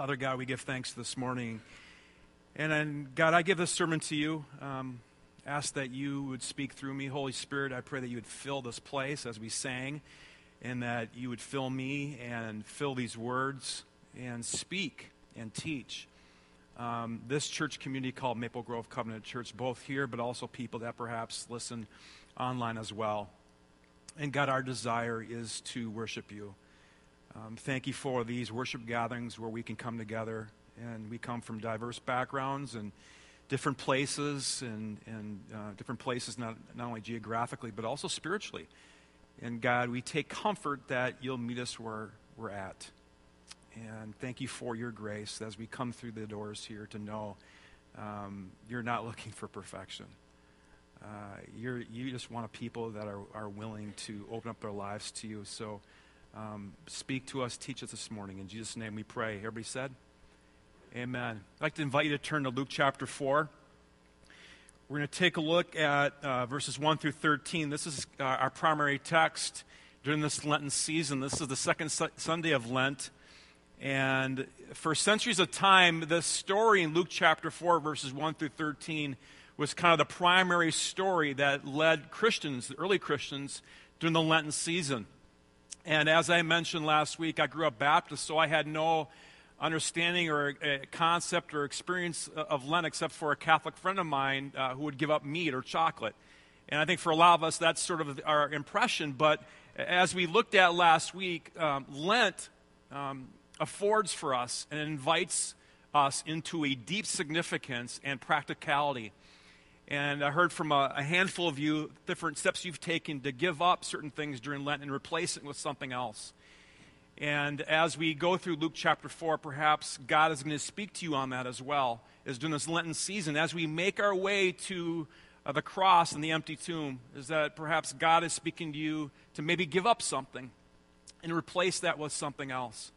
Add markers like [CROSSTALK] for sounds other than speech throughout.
Father God, we give thanks this morning. And, and God, I give this sermon to you. Um, ask that you would speak through me. Holy Spirit, I pray that you would fill this place as we sang, and that you would fill me and fill these words and speak and teach. Um, this church community called Maple Grove Covenant Church, both here, but also people that perhaps listen online as well. And God, our desire is to worship you. Um, thank you for these worship gatherings where we can come together and we come from diverse backgrounds and different places and, and uh, different places not, not only geographically but also spiritually. And God, we take comfort that you'll meet us where we're at. And thank you for your grace as we come through the doors here to know um, you're not looking for perfection. Uh, you're, you just want a people that are, are willing to open up their lives to you. So um, speak to us, teach us this morning. In Jesus' name we pray. Everybody said? Amen. I'd like to invite you to turn to Luke chapter 4. We're going to take a look at uh, verses 1 through 13. This is uh, our primary text during this Lenten season. This is the second su- Sunday of Lent. And for centuries of time, this story in Luke chapter 4, verses 1 through 13, was kind of the primary story that led Christians, the early Christians, during the Lenten season. And as I mentioned last week, I grew up Baptist, so I had no understanding or a concept or experience of Lent except for a Catholic friend of mine uh, who would give up meat or chocolate. And I think for a lot of us, that's sort of our impression. But as we looked at last week, um, Lent um, affords for us and invites us into a deep significance and practicality. And I heard from a, a handful of you different steps you've taken to give up certain things during Lent and replace it with something else. And as we go through Luke chapter 4, perhaps God is going to speak to you on that as well, as during this Lenten season, as we make our way to uh, the cross and the empty tomb, is that perhaps God is speaking to you to maybe give up something and replace that with something else.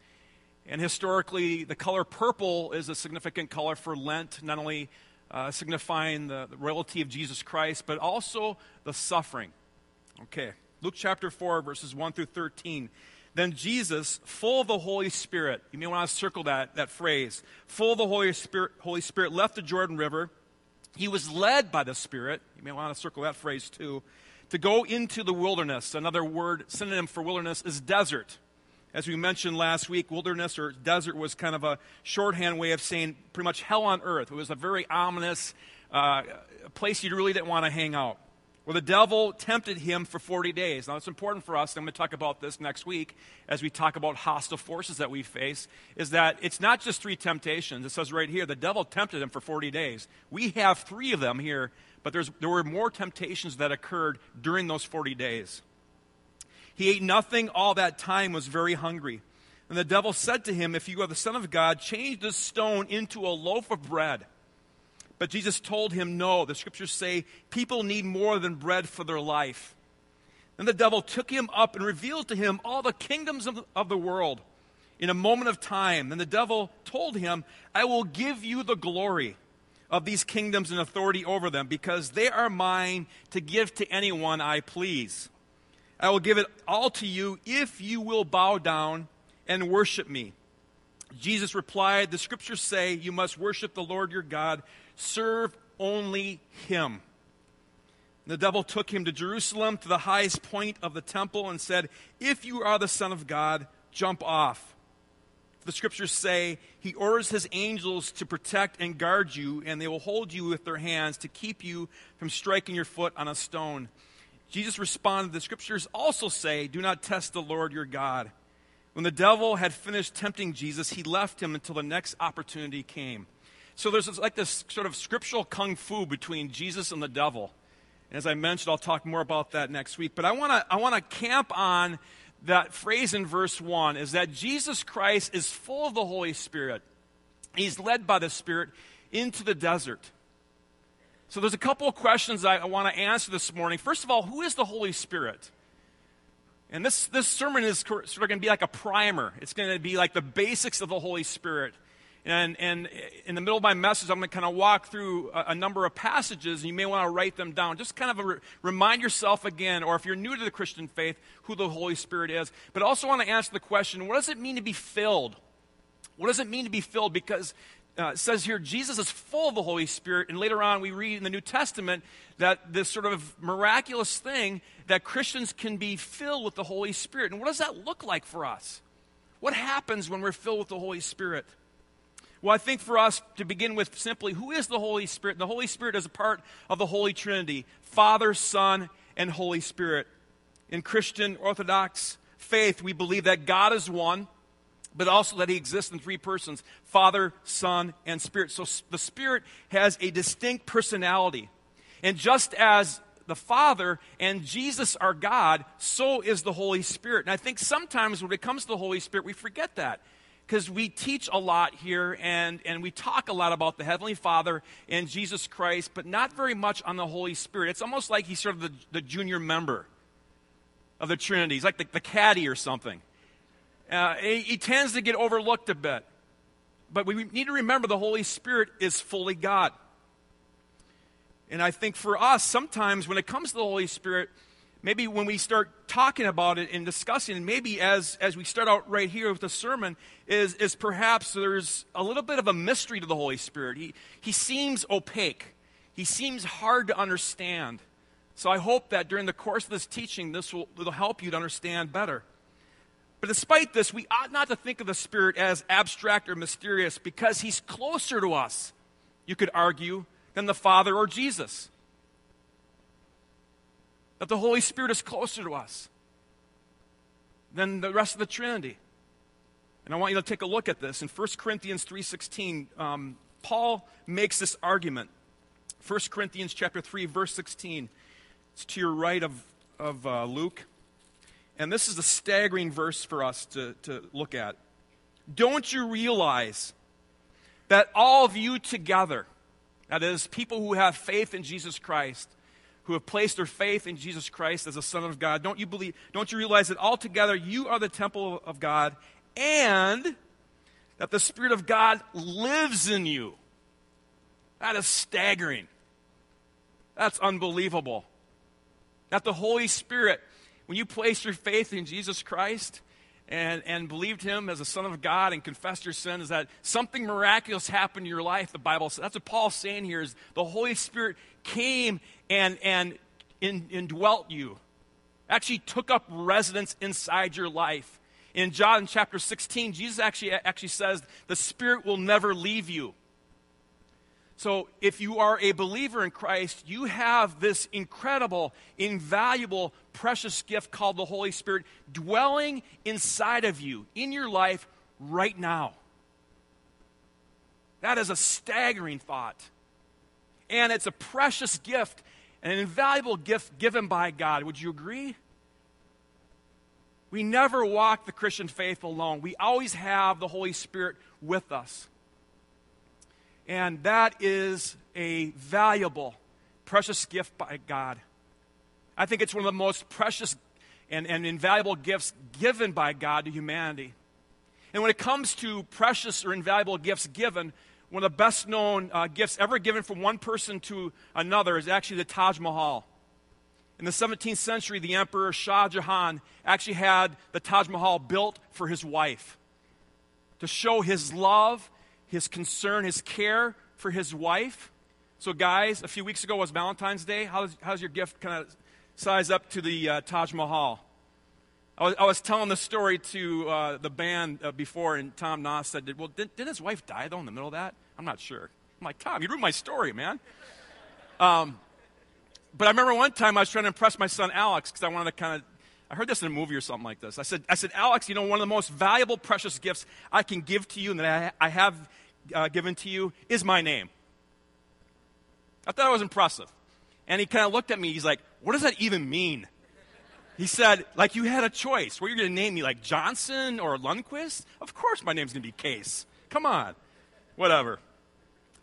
And historically, the color purple is a significant color for Lent, not only uh, signifying the, the royalty of Jesus Christ, but also the suffering. Okay, Luke chapter 4, verses 1 through 13. Then Jesus, full of the Holy Spirit, you may want to circle that, that phrase, full of the Holy Spirit, Holy Spirit, left the Jordan River. He was led by the Spirit, you may want to circle that phrase too, to go into the wilderness. Another word, synonym for wilderness, is desert. As we mentioned last week, wilderness or desert was kind of a shorthand way of saying pretty much hell on earth. It was a very ominous uh, place you really didn't want to hang out Well, the devil tempted him for 40 days. Now, it's important for us, I'm going to talk about this next week as we talk about hostile forces that we face, is that it's not just three temptations. It says right here, the devil tempted him for 40 days. We have three of them here, but there were more temptations that occurred during those 40 days. He ate nothing all that time, was very hungry. And the devil said to him, If you are the Son of God, change this stone into a loaf of bread. But Jesus told him, No. The scriptures say people need more than bread for their life. Then the devil took him up and revealed to him all the kingdoms of, of the world in a moment of time. Then the devil told him, I will give you the glory of these kingdoms and authority over them because they are mine to give to anyone I please. I will give it all to you if you will bow down and worship me. Jesus replied, The scriptures say you must worship the Lord your God serve only him. The devil took him to Jerusalem, to the highest point of the temple, and said, If you are the Son of God, jump off. The scriptures say he orders his angels to protect and guard you, and they will hold you with their hands to keep you from striking your foot on a stone. Jesus responded, The scriptures also say, Do not test the Lord your God. When the devil had finished tempting Jesus, he left him until the next opportunity came. So there's like this sort of scriptural kung fu between Jesus and the devil. And as I mentioned, I'll talk more about that next week. But I want to I want to camp on that phrase in verse 1 is that Jesus Christ is full of the Holy Spirit. He's led by the Spirit into the desert. So there's a couple of questions I, I want to answer this morning. First of all, who is the Holy Spirit? And this, this sermon is sort of going to be like a primer. It's going to be like the basics of the Holy Spirit. And, and in the middle of my message, I'm going to kind of walk through a, a number of passages, and you may want to write them down. Just kind of re- remind yourself again, or if you're new to the Christian faith, who the Holy Spirit is. But I also want to answer the question what does it mean to be filled What does it mean to be filled? Because uh, says here Jesus is full of the Holy Spirit, and later on we read in the New Testament that this sort of miraculous thing that Christians can be filled with the Holy Spirit. And what does that look like for us? What happens when we're filled with the Holy Spirit? Well, I think for us to begin with simply, who is the Holy Spirit? The Holy Spirit is a part of the Holy Trinity Father, Son, and Holy Spirit. In Christian Orthodox faith, we believe that God is one but also that he exists in three persons Father, Son, and Spirit. So the Spirit has a distinct personality. And just as the Father and Jesus are God, so is the Holy Spirit. And I think sometimes when it comes to the Holy Spirit, we forget that. Because we teach a lot here and, and we talk a lot about the Heavenly Father and Jesus Christ, but not very much on the Holy Spirit. It's almost like he's sort of the, the junior member of the Trinity. He's like the, the caddy or something. Uh, he, he tends to get overlooked a bit. But we need to remember the Holy Spirit is fully God. And I think for us, sometimes when it comes to the Holy Spirit, maybe when we start talking about it and discussing, and maybe as, as we start out right here with the sermon, is, is perhaps there's a little bit of a mystery to the Holy Spirit. He, he seems opaque, he seems hard to understand. So I hope that during the course of this teaching, this will, it'll help you to understand better. But despite this, we ought not to think of the Spirit as abstract or mysterious because He's closer to us, you could argue, than the Father or Jesus. That the Holy Spirit is closer to us than the rest of the Trinity. And I want you to take a look at this. In 1 Corinthians 3.16, um, Paul makes this argument. 1 Corinthians chapter 3, verse 16. It's to your right of, of uh, Luke. And this is a staggering verse for us to, to look at. Don't you realize that all of you together, that is, people who have faith in Jesus Christ, who have placed their faith in Jesus Christ as the Son of God, don't you believe, don't you realize that all together you are the temple of God and that the Spirit of God lives in you? That is staggering. That's unbelievable. That the Holy Spirit when you placed your faith in Jesus Christ and, and believed him as a son of God and confessed your sin, is that something miraculous happened in your life, the Bible says. That's what Paul's saying here is the Holy Spirit came and, and in, indwelt you, actually took up residence inside your life. In John chapter 16, Jesus actually, actually says, the Spirit will never leave you. So, if you are a believer in Christ, you have this incredible, invaluable, precious gift called the Holy Spirit dwelling inside of you, in your life, right now. That is a staggering thought. And it's a precious gift, an invaluable gift given by God. Would you agree? We never walk the Christian faith alone. We always have the Holy Spirit with us. And that is a valuable, precious gift by God. I think it's one of the most precious and, and invaluable gifts given by God to humanity. And when it comes to precious or invaluable gifts given, one of the best known uh, gifts ever given from one person to another is actually the Taj Mahal. In the 17th century, the Emperor Shah Jahan actually had the Taj Mahal built for his wife to show his love his concern, his care for his wife. So, guys, a few weeks ago was Valentine's Day. How's, how's your gift kind of size up to the uh, Taj Mahal? I was, I was, telling the story to uh, the band uh, before, and Tom Noss said, Well, did, did, his wife die, though, in the middle of that? I'm not sure. I'm like, Tom, you ruined my story, man. Um, but I remember one time I was trying to impress my son Alex because I wanted to kind of I heard this in a movie or something like this. I said, I said, Alex, you know, one of the most valuable, precious gifts I can give to you and that I, I have uh, given to you is my name. I thought it was impressive. And he kind of looked at me. He's like, What does that even mean? He said, Like you had a choice. Were you going to name me like Johnson or Lundquist? Of course my name's going to be Case. Come on. Whatever.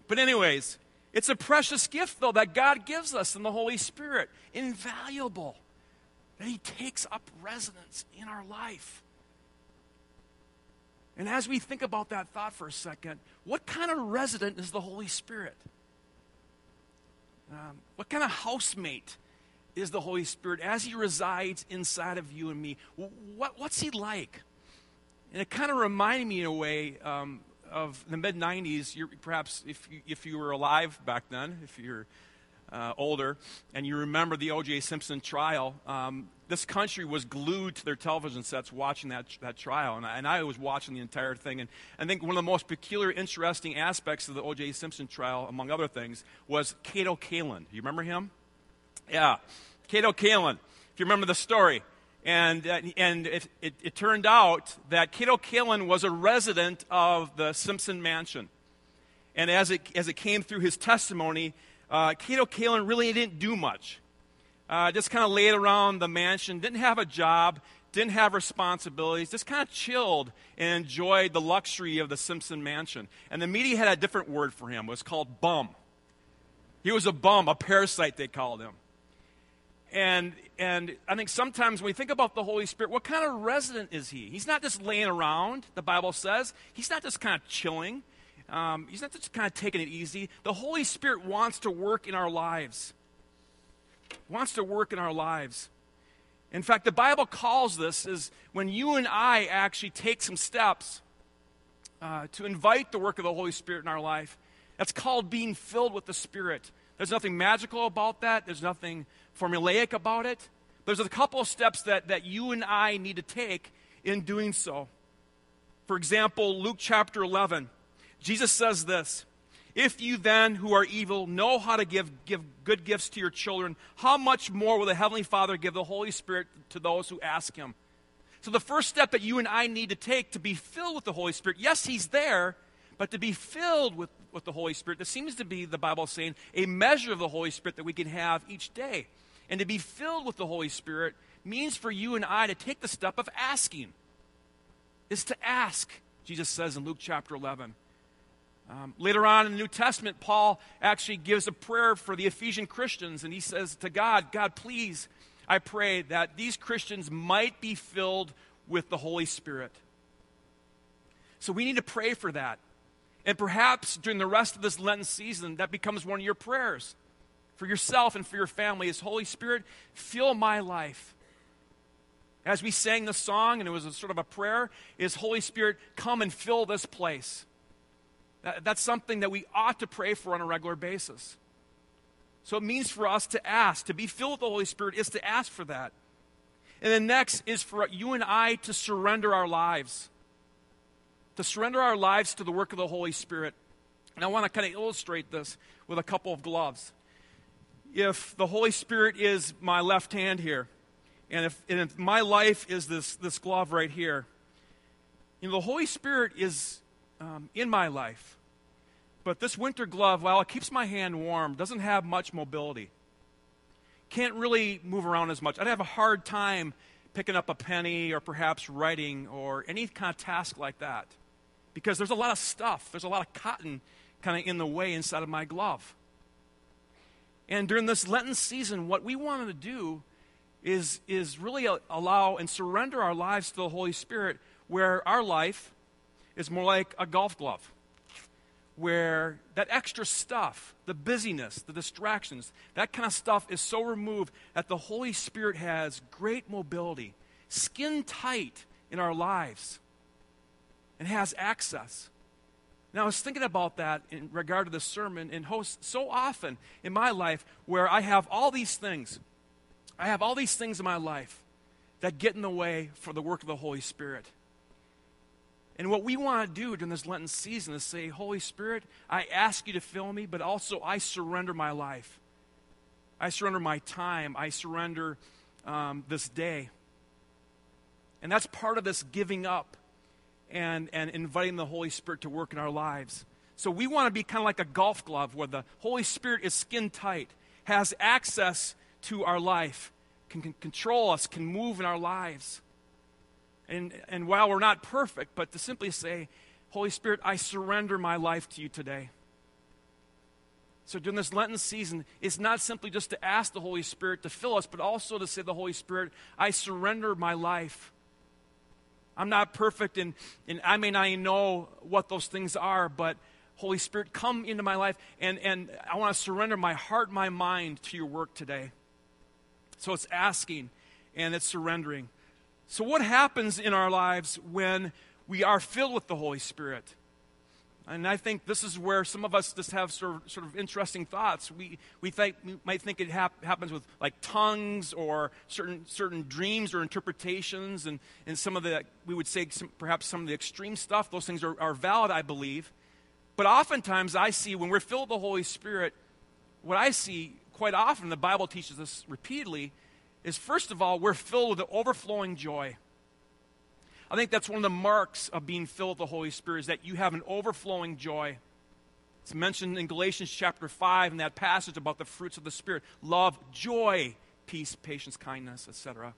But, anyways, it's a precious gift, though, that God gives us in the Holy Spirit. Invaluable. That He takes up residence in our life. And as we think about that thought for a second, what kind of resident is the Holy Spirit? Um, what kind of housemate is the Holy Spirit as He resides inside of you and me? What, what's He like? And it kind of reminded me in a way um, of the mid 90s. perhaps if you, if you were alive back then, if you're uh, older, and you remember the O.J. Simpson trial, um, this country was glued to their television sets watching that, that trial. And I, and I was watching the entire thing. And I think one of the most peculiar, interesting aspects of the O.J. Simpson trial, among other things, was Kato Kaelin. You remember him? Yeah, Kato Kaelin. If you remember the story. And, uh, and it, it, it, turned out that Kato Kaelin was a resident of the Simpson mansion. And as it, as it came through his testimony, uh, Kato Kaelin really didn't do much. Uh, just kind of laid around the mansion, didn't have a job, didn't have responsibilities, just kind of chilled and enjoyed the luxury of the Simpson mansion. And the media had a different word for him. It was called bum. He was a bum, a parasite, they called him. And, and I think sometimes when we think about the Holy Spirit, what kind of resident is he? He's not just laying around, the Bible says. He's not just kind of chilling. Um, he's not just kind of taking it easy. The Holy Spirit wants to work in our lives. Wants to work in our lives. In fact, the Bible calls this is when you and I actually take some steps uh, to invite the work of the Holy Spirit in our life. That's called being filled with the Spirit. There's nothing magical about that. There's nothing formulaic about it. There's a couple of steps that, that you and I need to take in doing so. For example, Luke chapter 11, Jesus says this If you then, who are evil, know how to give, give good gifts to your children, how much more will the Heavenly Father give the Holy Spirit to those who ask Him? So, the first step that you and I need to take to be filled with the Holy Spirit, yes, He's there, but to be filled with, with the Holy Spirit, this seems to be, the Bible saying, a measure of the Holy Spirit that we can have each day. And to be filled with the Holy Spirit means for you and I to take the step of asking. Is to ask, Jesus says in Luke chapter 11. Um, later on in the New Testament, Paul actually gives a prayer for the Ephesian Christians, and he says to God, God, please, I pray that these Christians might be filled with the Holy Spirit. So we need to pray for that. And perhaps during the rest of this Lenten season, that becomes one of your prayers for yourself and for your family is Holy Spirit, fill my life. As we sang the song, and it was sort of a prayer, is Holy Spirit, come and fill this place. That, that's something that we ought to pray for on a regular basis. So it means for us to ask. To be filled with the Holy Spirit is to ask for that. And then next is for you and I to surrender our lives. To surrender our lives to the work of the Holy Spirit. And I want to kind of illustrate this with a couple of gloves if the Holy Spirit is my left hand here, and if, and if my life is this, this glove right here, you know, the Holy Spirit is um, in my life. But this winter glove, while it keeps my hand warm, doesn't have much mobility. Can't really move around as much. I'd have a hard time picking up a penny or perhaps writing or any kind of task like that because there's a lot of stuff, there's a lot of cotton kind of in the way inside of my glove. And during this Lenten season, what we wanted to do is, is really allow and surrender our lives to the Holy Spirit, where our life is more like a golf glove, where that extra stuff, the busyness, the distractions, that kind of stuff is so removed that the Holy Spirit has great mobility, skin tight in our lives, and has access. Now, I was thinking about that in regard to the sermon, and host so often in my life where I have all these things. I have all these things in my life that get in the way for the work of the Holy Spirit. And what we want to do during this Lenten season is say, Holy Spirit, I ask you to fill me, but also I surrender my life. I surrender my time. I surrender um, this day. And that's part of this giving up and, and inviting the Holy Spirit to work in our lives. So we want to be kind of like a golf glove where the Holy Spirit is skin tight, has access to our life, can, can control us, can move in our lives. And, and while we're not perfect, but to simply say, Holy Spirit, I surrender my life to you today. So during this Lenten season, it's not simply just to ask the Holy Spirit to fill us, but also to say, the Holy Spirit, I surrender my life. I'm not perfect, and, and I may not even know what those things are, but Holy Spirit, come into my life, and, and I want to surrender my heart, my mind to your work today. So it's asking and it's surrendering. So, what happens in our lives when we are filled with the Holy Spirit. And I think this is where some of us just have sort of, sort of interesting thoughts. We, we, think, we might think it hap- happens with like tongues or certain, certain dreams or interpretations, and, and some of the, we would say some, perhaps some of the extreme stuff. Those things are, are valid, I believe. But oftentimes I see when we're filled with the Holy Spirit, what I see quite often, the Bible teaches us repeatedly, is first of all, we're filled with the overflowing joy. I think that's one of the marks of being filled with the Holy Spirit is that you have an overflowing joy. It's mentioned in Galatians chapter 5 in that passage about the fruits of the Spirit love, joy, peace, patience, kindness, etc.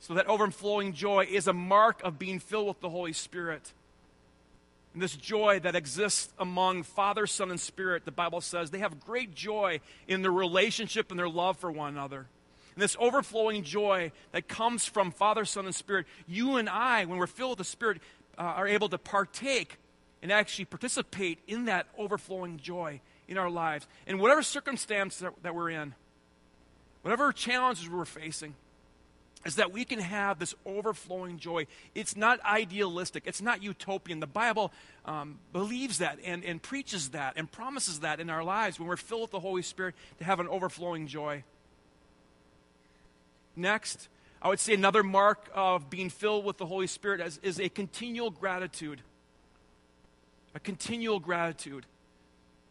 So that overflowing joy is a mark of being filled with the Holy Spirit. And this joy that exists among Father, Son, and Spirit, the Bible says they have great joy in their relationship and their love for one another. And this overflowing joy that comes from Father, Son, and Spirit, you and I, when we're filled with the Spirit, uh, are able to partake and actually participate in that overflowing joy in our lives. In whatever circumstance that, that we're in, whatever challenges we're facing, is that we can have this overflowing joy. It's not idealistic, it's not utopian. The Bible um, believes that and, and preaches that and promises that in our lives when we're filled with the Holy Spirit to have an overflowing joy. Next, I would say another mark of being filled with the Holy Spirit is, is a continual gratitude. A continual gratitude.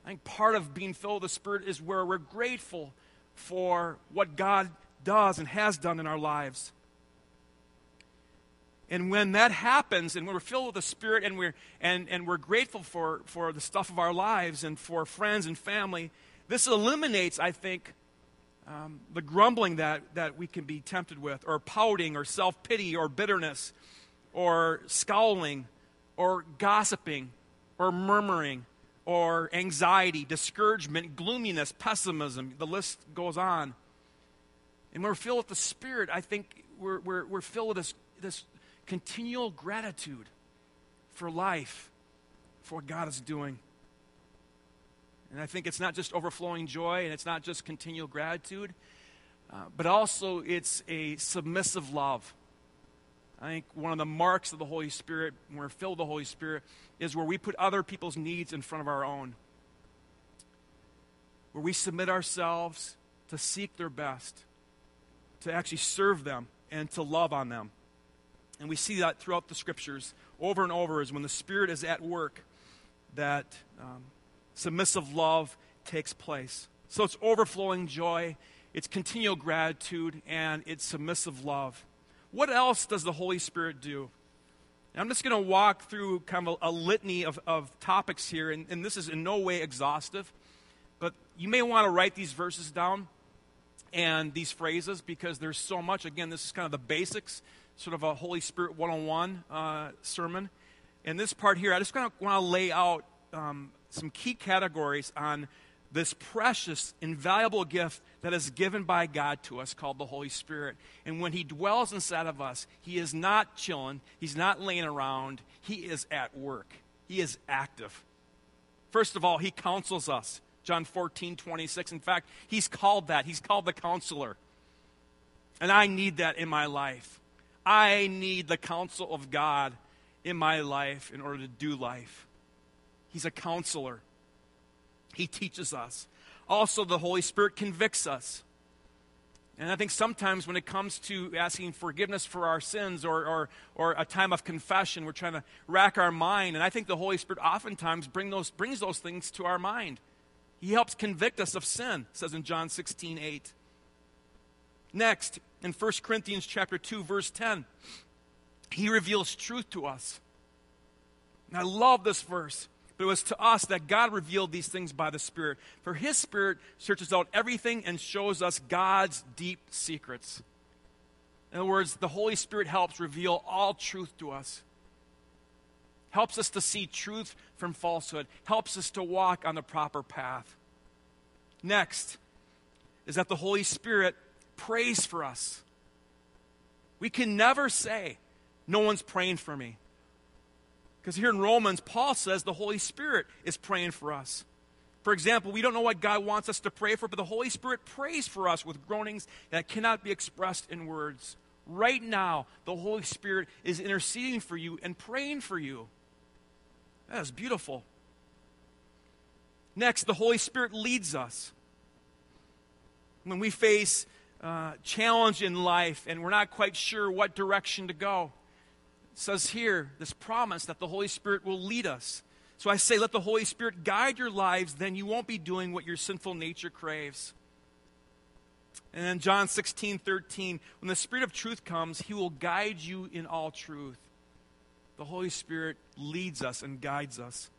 I think part of being filled with the Spirit is where we're grateful for what God does and has done in our lives. And when that happens, and when we're filled with the Spirit and we're, and, and we're grateful for, for the stuff of our lives and for friends and family, this eliminates, I think, um, the grumbling that, that we can be tempted with, or pouting, or self pity, or bitterness, or scowling, or gossiping, or murmuring, or anxiety, discouragement, gloominess, pessimism. The list goes on. And when we're filled with the Spirit, I think we're, we're, we're filled with this, this continual gratitude for life, for what God is doing. And I think it's not just overflowing joy and it's not just continual gratitude, uh, but also it's a submissive love. I think one of the marks of the Holy Spirit, when we're filled with the Holy Spirit, is where we put other people's needs in front of our own. Where we submit ourselves to seek their best, to actually serve them, and to love on them. And we see that throughout the scriptures over and over is when the Spirit is at work that um, submissive love takes place. So it's overflowing joy, it's continual gratitude, and it's submissive love. What else does the Holy Spirit do? I'm just going to walk through kind of a, a litany of, of topics here, and, and this is in no way exhaustive, but you may want to write these verses down and these phrases because there's so much. Again, this is kind of the basics, sort of a Holy Spirit 101 uh, sermon. And this part here, I just kind of want to lay out um, some key categories on this precious, invaluable gift that is given by God to us called the Holy Spirit. And when He dwells inside of us, He is not chilling, He's not laying around, He is at work, He is active. First of all, He counsels us. John 14, 26. In fact, He's called that. He's called the counselor. And I need that in my life. I need the counsel of God in my life in order to do life. He's a counselor. He teaches us. Also, the Holy Spirit convicts us. And I think sometimes when it comes to asking forgiveness for our sins or, or, or a time of confession, we're trying to rack our mind. And I think the Holy Spirit oftentimes bring those, brings those things to our mind. He helps convict us of sin, says in John 16, 8. Next, in 1 Corinthians chapter 2, verse 10, he reveals truth to us. And I love this verse. But it was to us that God revealed these things by the Spirit. For His Spirit searches out everything and shows us God's deep secrets. In other words, the Holy Spirit helps reveal all truth to us, helps us to see truth from falsehood, helps us to walk on the proper path. Next is that the Holy Spirit prays for us. We can never say, No one's praying for me. Because here in Romans, Paul says the Holy Spirit is praying for us. For example, we don't know what God wants us to pray for, but the Holy Spirit prays for us with groanings that cannot be expressed in words. Right now, the Holy Spirit is interceding for you and praying for you. That is beautiful. Next, the Holy Spirit leads us. When we face uh, challenge in life and we're not quite sure what direction to go, says here this promise that the Holy Spirit will lead us. So I say, let the Holy Spirit guide your lives, then you won't be doing what your sinful nature craves. And then John 16, 13, when the Spirit of truth comes, he will guide you in all truth. The Holy Spirit leads us and guides us.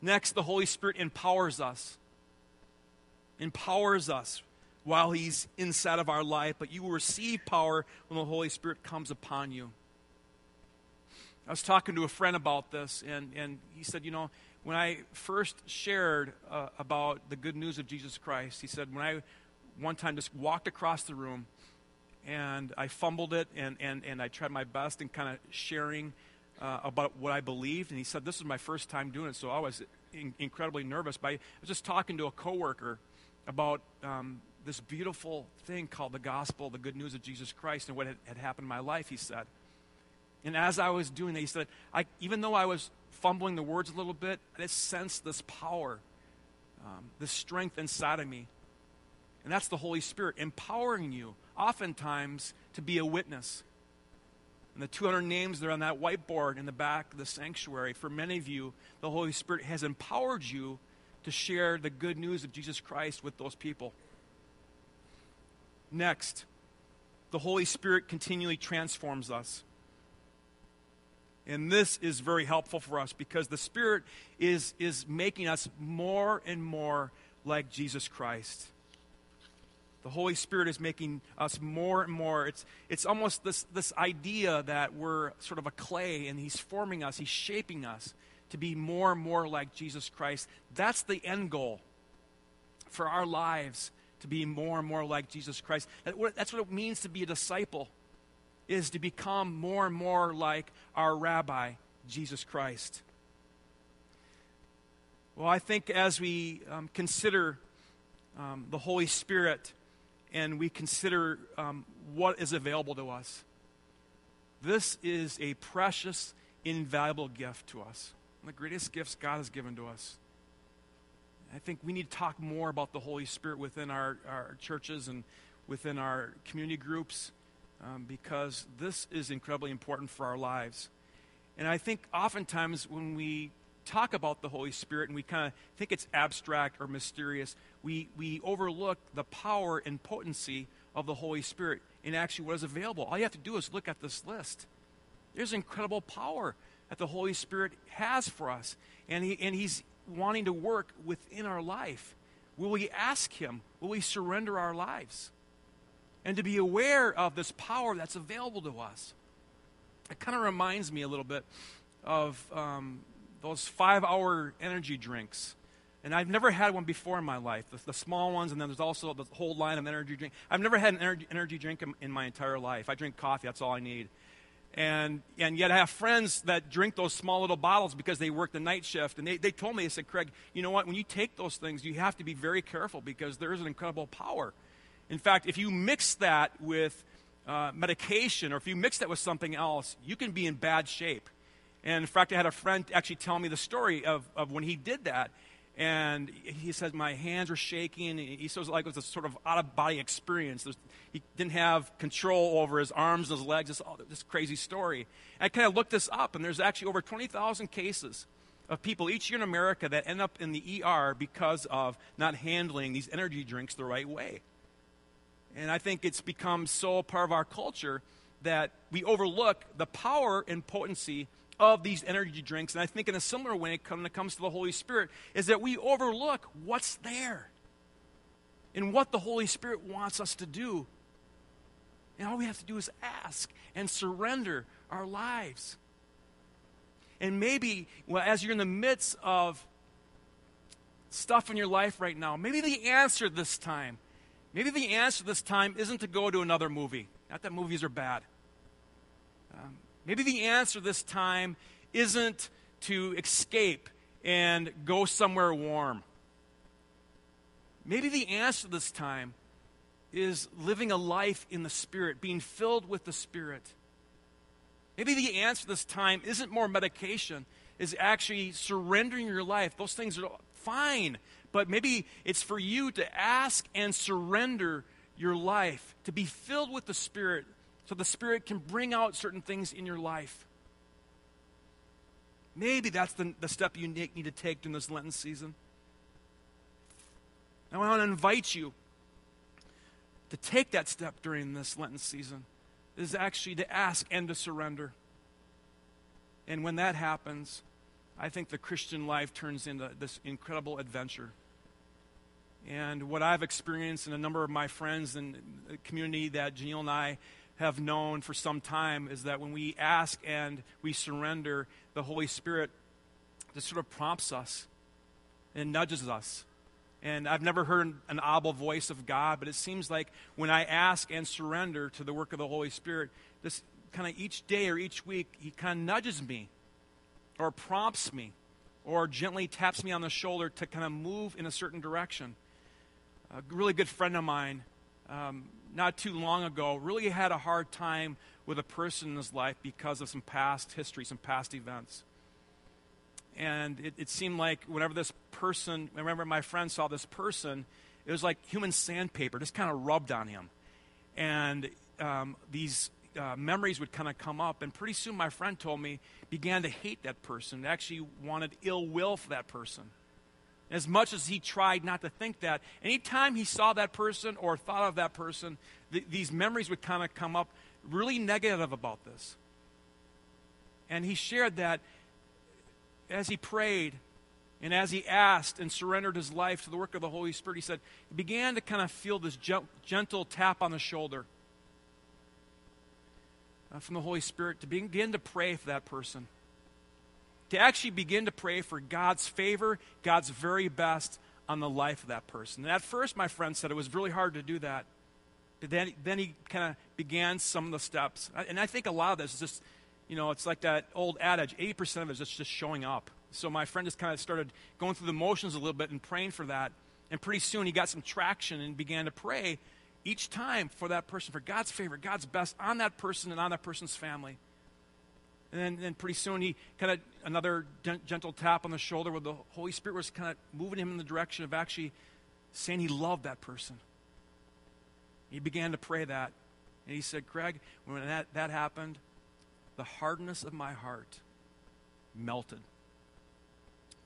Next, the Holy Spirit empowers us. Empowers us while He's inside of our life, but you will receive power when the Holy Spirit comes upon you. I was talking to a friend about this, and, and he said, You know, when I first shared uh, about the good news of Jesus Christ, he said, when I one time just walked across the room and I fumbled it and, and, and I tried my best in kind of sharing uh, about what I believed. And he said, This is my first time doing it, so I was in, incredibly nervous. But I was just talking to a coworker about um, this beautiful thing called the gospel, the good news of Jesus Christ, and what had, had happened in my life, he said. And as I was doing that, he said, I, even though I was fumbling the words a little bit, I just sensed this power, um, this strength inside of me. And that's the Holy Spirit empowering you, oftentimes, to be a witness. And the 200 names that are on that whiteboard in the back of the sanctuary, for many of you, the Holy Spirit has empowered you to share the good news of Jesus Christ with those people. Next, the Holy Spirit continually transforms us. And this is very helpful for us because the Spirit is, is making us more and more like Jesus Christ. The Holy Spirit is making us more and more. It's, it's almost this, this idea that we're sort of a clay and He's forming us, He's shaping us to be more and more like Jesus Christ. That's the end goal for our lives, to be more and more like Jesus Christ. That's what it means to be a disciple is to become more and more like our rabbi, Jesus Christ. Well, I think as we um, consider um, the Holy Spirit and we consider um, what is available to us, this is a precious, invaluable gift to us. One of the greatest gifts God has given to us. I think we need to talk more about the Holy Spirit within our, our churches and within our community groups um, because this is incredibly important for our lives. And I think oftentimes when we talk about the Holy Spirit and we kind of think it's abstract or mysterious, we, we overlook the power and potency of the Holy Spirit and actually what is available. All you have to do is look at this list. There's incredible power that the Holy Spirit has for us, and, he, and He's wanting to work within our life. Will we ask Him? Will we surrender our lives? and to be aware of this power that's available to us. It kind of reminds me a little bit of um, those five hour energy drinks. And I've never had one before in my life, the, the, small ones, and then there's also the whole line of energy drink. I've never had an energy, energy drink in, in my entire life. I drink coffee, that's all I need. And, and yet I have friends that drink those small little bottles because they work the night shift. And they, they told me, they said, Craig, you know what? When you take those things, you have to be very careful because there is an incredible power in fact, if you mix that with uh, medication or if you mix that with something else, you can be in bad shape. And in fact, I had a friend actually tell me the story of, of when he did that. And he says, My hands were shaking. He says, like it was a sort of out of body experience. There's, he didn't have control over his arms and his legs. This, this crazy story. And I kind of looked this up, and there's actually over 20,000 cases of people each year in America that end up in the ER because of not handling these energy drinks the right way. And I think it's become so part of our culture that we overlook the power and potency of these energy drinks. And I think in a similar way, when it comes to the Holy Spirit, is that we overlook what's there and what the Holy Spirit wants us to do. And all we have to do is ask and surrender our lives. And maybe, well, as you're in the midst of stuff in your life right now, maybe the answer this time Maybe the answer this time isn't to go to another movie. Not that movies are bad. Um, maybe the answer this time isn't to escape and go somewhere warm. Maybe the answer this time is living a life in the Spirit, being filled with the Spirit. Maybe the answer this time isn't more medication, is actually surrendering your life. Those things are fine, but maybe it's for you to ask and surrender your life, to be filled with the Spirit, so the Spirit can bring out certain things in your life. Maybe that's the, the step you need, to take during this Lenten season. Now, I want to invite you to take that step during this Lenten season is actually to ask and to surrender. And when that happens, I think the Christian life turns into this incredible adventure. And what I've experienced and a number of my friends and community that Janelle and I have known for some time is that when we ask and we surrender, the Holy Spirit just sort of prompts us and nudges us and I've never heard an audible voice of God, but it seems like when I ask and surrender to the work of the Holy Spirit, this kind of each day or each week, He kind of nudges me or prompts me or gently taps me on the shoulder to kind of move in a certain direction. A really good friend of mine, um, not too long ago, really had a hard time with a person in his life because of some past history, some past events and it, it seemed like whenever this person, remember my friend saw this person, it was like human sandpaper, just kind of rubbed on him. And um, these uh, memories would kind of come up, and pretty soon my friend told me began to hate that person, actually wanted ill will for that person. As much as he tried not to think that, anytime he saw that person or thought of that person, th- these memories would kind of come up really negative about this. And he shared that as he prayed and as he asked and surrendered his life to the work of the Holy Spirit, he said, he began to kind of feel this gentle tap on the shoulder uh, from the Holy Spirit to begin to pray for that person. To actually begin to pray for God's favor, God's very best on the life of that person. And at first, my friend said it was really hard to do that. But then, then he kind of began some of the steps. And I think a lot of this is just you know, it's like that old adage 80% of it is just showing up. So my friend just kind of started going through the motions a little bit and praying for that. And pretty soon he got some traction and began to pray each time for that person, for God's favor, God's best on that person and on that person's family. And then, then pretty soon he kind of, another gentle tap on the shoulder where the Holy Spirit was kind of moving him in the direction of actually saying he loved that person. He began to pray that. And he said, Craig, when that, that happened, the hardness of my heart melted.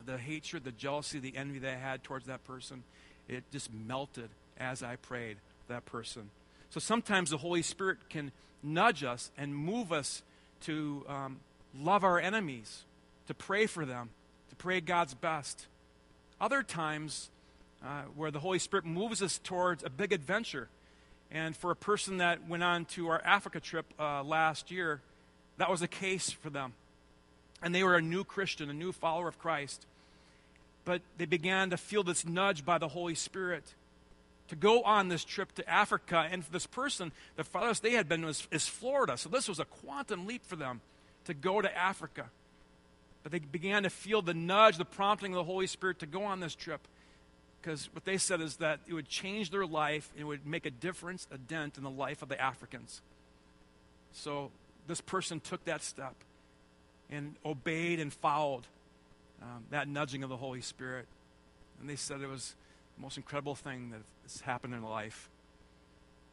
The hatred, the jealousy, the envy that I had towards that person, it just melted as I prayed that person. So sometimes the Holy Spirit can nudge us and move us to um, love our enemies, to pray for them, to pray God's best. Other times, uh, where the Holy Spirit moves us towards a big adventure. And for a person that went on to our Africa trip uh, last year, that was a case for them. And they were a new Christian, a new follower of Christ. But they began to feel this nudge by the Holy Spirit to go on this trip to Africa. And this person, the farthest they had been was is Florida. So this was a quantum leap for them to go to Africa. But they began to feel the nudge, the prompting of the Holy Spirit to go on this trip. Because what they said is that it would change their life, it would make a difference, a dent in the life of the Africans. So this person took that step and obeyed and followed um, that nudging of the Holy Spirit. And they said it was the most incredible thing that has happened in life.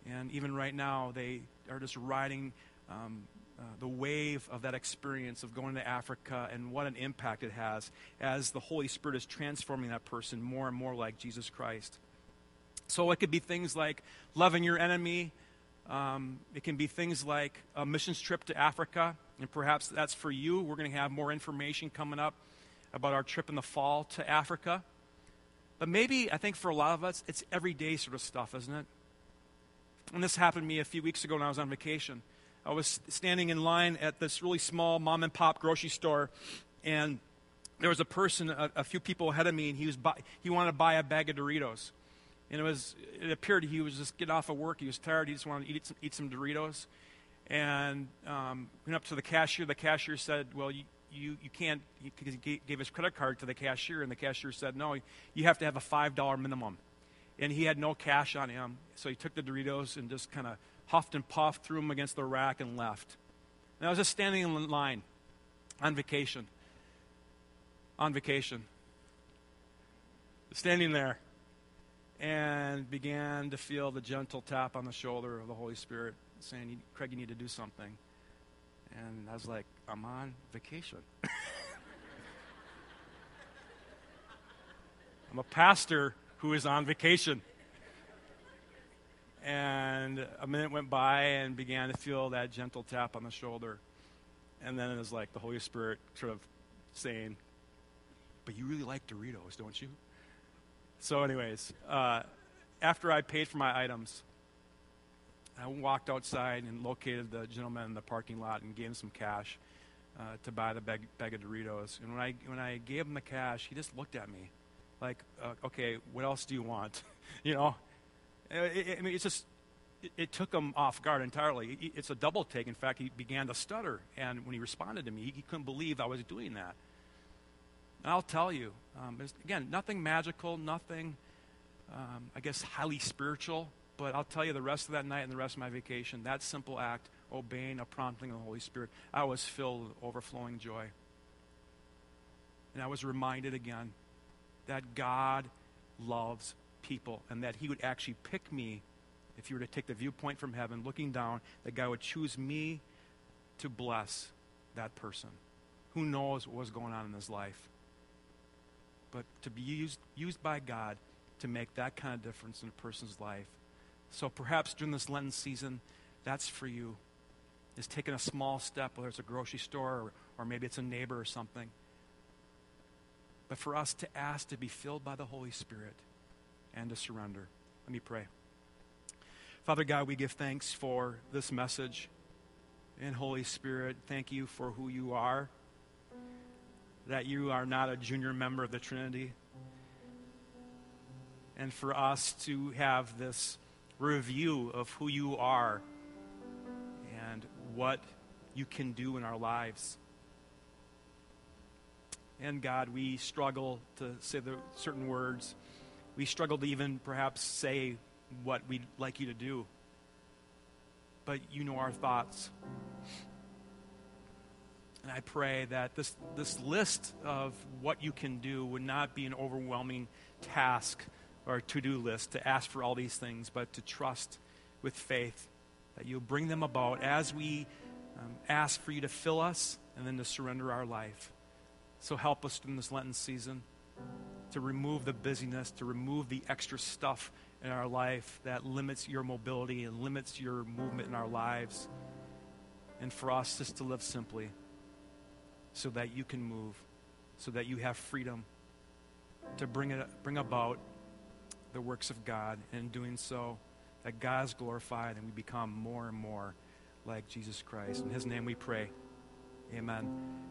And even right now, they are just riding um, uh, the wave of that experience of going to Africa and what an impact it has as the Holy Spirit is transforming that person more and more like Jesus Christ. So it could be things like loving your enemy, um, it can be things like a missions trip to Africa, and perhaps that's for you. We're going to have more information coming up about our trip in the fall to Africa. But maybe, I think for a lot of us, it's everyday sort of stuff, isn't it? And this happened to me a few weeks ago when I was on vacation. I was standing in line at this really small mom and pop grocery store, and there was a person, a, a few people ahead of me, and he, was buy, he wanted to buy a bag of Doritos. And it was it appeared he was just getting off of work. He was tired. He just wanted to eat some, eat some Doritos. And um, went up to the cashier. The cashier said, "Well, you you, you can't." Because he gave his credit card to the cashier, and the cashier said, "No, you have to have a five dollar minimum." and he had no cash on him. So he took the Doritos and just kind of huffed and puffed, threw them against the rack, and left. And I was just standing in line on vacation. On vacation. Standing there and began to feel the gentle tap on the shoulder of the Holy Spirit saying, Craig, you need to do something. And I was like, I'm on vacation. [LAUGHS] I'm a pastor who is on vacation. And a minute went by and began to feel that gentle tap on the shoulder. And then it was like the Holy Spirit sort of saying, But you really like Doritos, don't you? So, anyways, uh, after I paid for my items, I walked outside and located the gentleman in the parking lot and gave him some cash uh, to buy the bag, bag of Doritos. And when I, when I gave him the cash, he just looked at me like, uh, okay, what else do you want? [LAUGHS] you know? It, it, I mean, it's just, it, it, took him off guard entirely. It's a double take. In fact, he began to stutter. And when he responded to me, he, he couldn't believe I was doing that. And I'll tell you, um, again, nothing magical, nothing, um, I guess, highly spiritual. But I'll tell you, the rest of that night and the rest of my vacation, that simple act, obeying a prompting of the Holy Spirit, I was filled with overflowing joy. And I was reminded again that God loves people and that He would actually pick me if you were to take the viewpoint from heaven, looking down, that God would choose me to bless that person. Who knows what was going on in his life? But to be used, used by God to make that kind of difference in a person's life. So perhaps during this Lenten season, that's for you. Is taking a small step, whether it's a grocery store or, or maybe it's a neighbor or something but for us to ask to be filled by the Holy Spirit and to surrender. Let me pray. Father God, we give thanks for this message. And Holy Spirit, thank you for who you are, that you are not a junior member of the Trinity. And for us to have this review of who you are and what you can do in our lives. And God, we struggle to say the certain words. We struggle to even perhaps say what we'd like you to do. But you know our thoughts. And I pray that this, this list of what you can do would not be an overwhelming task or to do list to ask for all these things, but to trust with faith that you'll bring them about as we um, ask for you to fill us and then to surrender our life. So help us in this Lenten season to remove the busyness, to remove the extra stuff in our life that limits your mobility and limits your movement in our lives. And for us just to live simply so that you can move, so that you have freedom to bring, it, bring about the works of God. And in doing so, that God is glorified and we become more and more like Jesus Christ. In his name we pray. Amen.